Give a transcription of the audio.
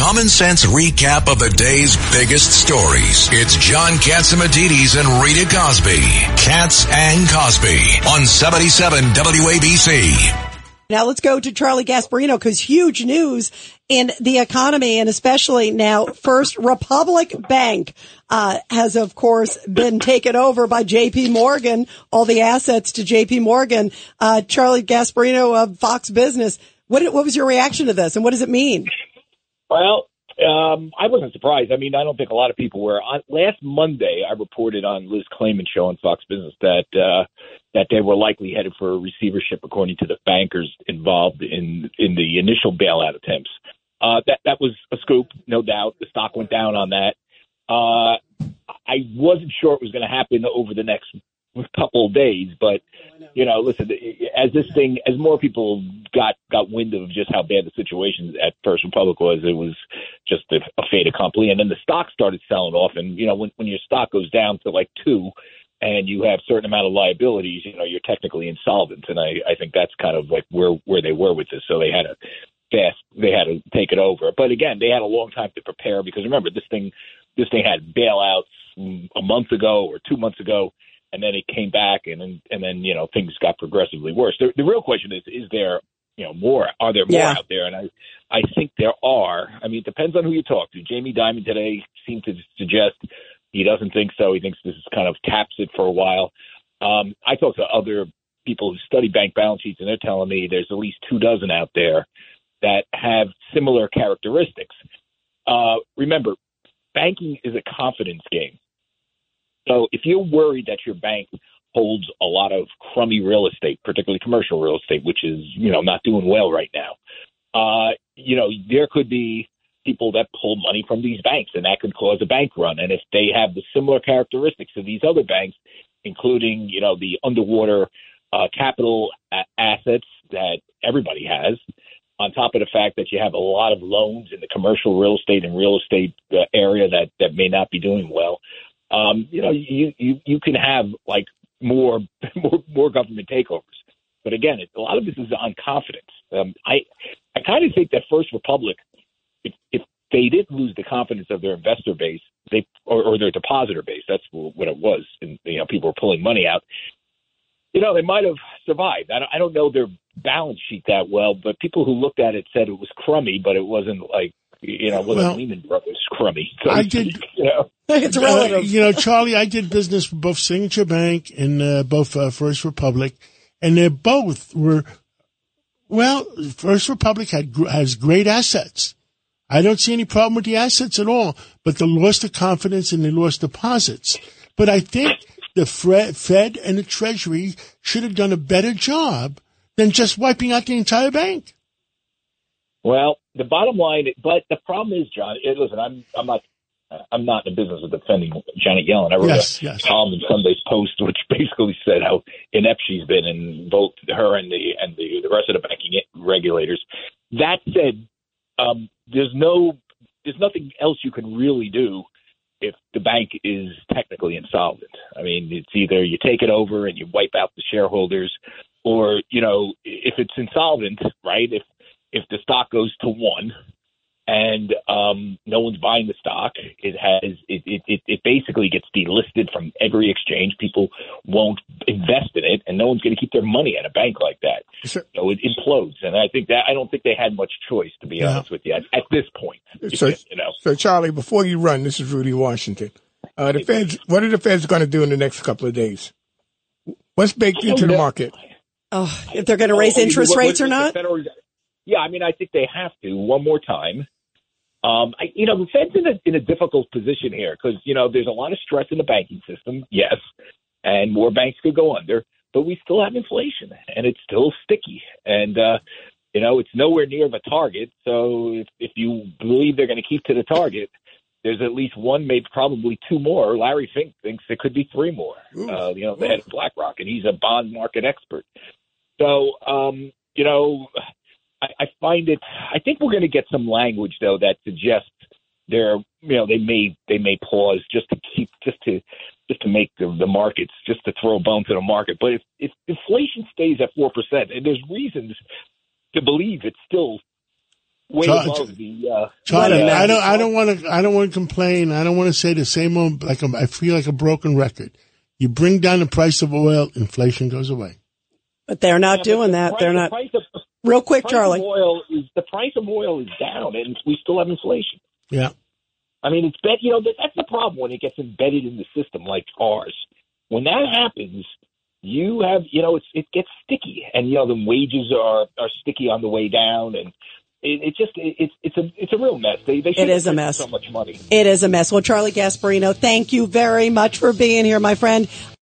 common sense recap of the day's biggest stories. It's John Catsimatidis and Rita Cosby. Cats and Cosby on 77 WABC. Now let's go to Charlie Gasparino because huge news in the economy and especially now First Republic Bank uh, has of course been taken over by JP Morgan, all the assets to JP Morgan. Uh, Charlie Gasparino of Fox Business. What, what was your reaction to this and what does it mean? Well, um, I wasn't surprised. I mean, I don't think a lot of people were. On, last Monday, I reported on Liz Claman's show on Fox Business that uh, that they were likely headed for a receivership, according to the bankers involved in in the initial bailout attempts. Uh, that that was a scoop, no doubt. The stock went down on that. Uh, I wasn't sure it was going to happen over the next couple of days, but you know, listen, as this thing, as more people got got wind of just how bad the situation at First Republic was, it was just a, a fait accompli. And then the stock started selling off, and you know, when when your stock goes down to like two, and you have certain amount of liabilities, you know, you're technically insolvent. And I I think that's kind of like where where they were with this. So they had a fast, they had to take it over. But again, they had a long time to prepare because remember, this thing this thing had bailouts a month ago or two months ago and then it came back, and and, and then you know things got progressively worse. The, the real question is: is there you know more? Are there more yeah. out there? And I I think there are. I mean, it depends on who you talk to. Jamie Dimon today seemed to suggest he doesn't think so. He thinks this is kind of caps it for a while. Um, I talked to other people who study bank balance sheets, and they're telling me there's at least two dozen out there that have similar characteristics. Uh, remember, banking is a confidence game. So if you're worried that your bank holds a lot of crummy real estate, particularly commercial real estate, which is you know not doing well right now, uh, you know there could be people that pull money from these banks, and that could cause a bank run. And if they have the similar characteristics of these other banks, including you know the underwater uh, capital a- assets that everybody has, on top of the fact that you have a lot of loans in the commercial real estate and real estate uh, area that that may not be doing well um, you know, you, you, you can have like more, more, more government takeovers. But again, it, a lot of this is on confidence. Um, I, I kind of think that First Republic, if, if they didn't lose the confidence of their investor base, they or, or their depositor base, that's what it was, and you know, people were pulling money out. You know, they might have survived. I don't, I don't know their balance sheet that well, but people who looked at it said it was crummy, but it wasn't like you know, wasn't well, Lehman Brothers crummy. So, I did, you know, it's relative. Uh, you know, Charlie, I did business with both Signature Bank and uh, both uh, First Republic, and they both were. Well, First Republic had has great assets. I don't see any problem with the assets at all, but they lost the confidence and they lost deposits. But I think the Fed and the Treasury should have done a better job than just wiping out the entire bank. Well, the bottom line, but the problem is, John. Listen, I'm I'm not I'm not in the business of defending Janet Yellen. I wrote yes, a yes. column in Sunday's Post, which basically said how inept she's been, and both her and the and the, the rest of the banking regulators. That said, um, there's no there's nothing else you can really do if the bank is technically insolvent. I mean, it's either you take it over and you wipe out the shareholders, or you know, if it's insolvent, right? If if the stock goes to one and um, no one's buying the stock, it has it, it, it basically gets delisted from every exchange. People won't invest in it, and no one's going to keep their money at a bank like that. Sure. So it implodes, and I think that I don't think they had much choice, to be yeah. honest with you, at, at this point. So, you know, so Charlie, before you run, this is Rudy Washington. Uh, the Feds, what are the Feds going to do in the next couple of days? What's baked into the market? Oh, if they're going to raise interest rates or not? Federal, yeah, I mean, I think they have to one more time. Um, I, you know, the Fed's in a in a difficult position here because you know there's a lot of stress in the banking system. Yes, and more banks could go under, but we still have inflation, and it's still sticky, and uh, you know it's nowhere near the target. So if, if you believe they're going to keep to the target, there's at least one, maybe probably two more. Larry Fink thinks there could be three more. Uh, you know, the head of BlackRock, and he's a bond market expert. So, um, you know, I, I find it. I think we're going to get some language though that suggests they're you know they may they may pause just to keep just to just to make the, the markets just to throw a bone to the market. But if, if inflation stays at four percent, and there's reasons to believe it's still way Char- above the. Uh, Charlie, What a I mess. don't, I don't want to, I don't want to complain. I don't want to say the same old, like I'm, I feel like a broken record. You bring down the price of oil, inflation goes away. But they're not yeah, doing the that. price- They're the not. Price of, Real quick, Charlie. Oil is the price of oil is down, and we still have inflation. Yeah. I mean, it's bet you know that's the problem when it gets embedded in the system like ours. When that happens, you have you know it's it gets sticky, and you know the wages are are sticky on the way down, and it, it just it, it's it's a it's a real mess. They they should is a mess. So much money. It is a mess. Well, Charlie Gasparino, thank you very much for being here, my friend.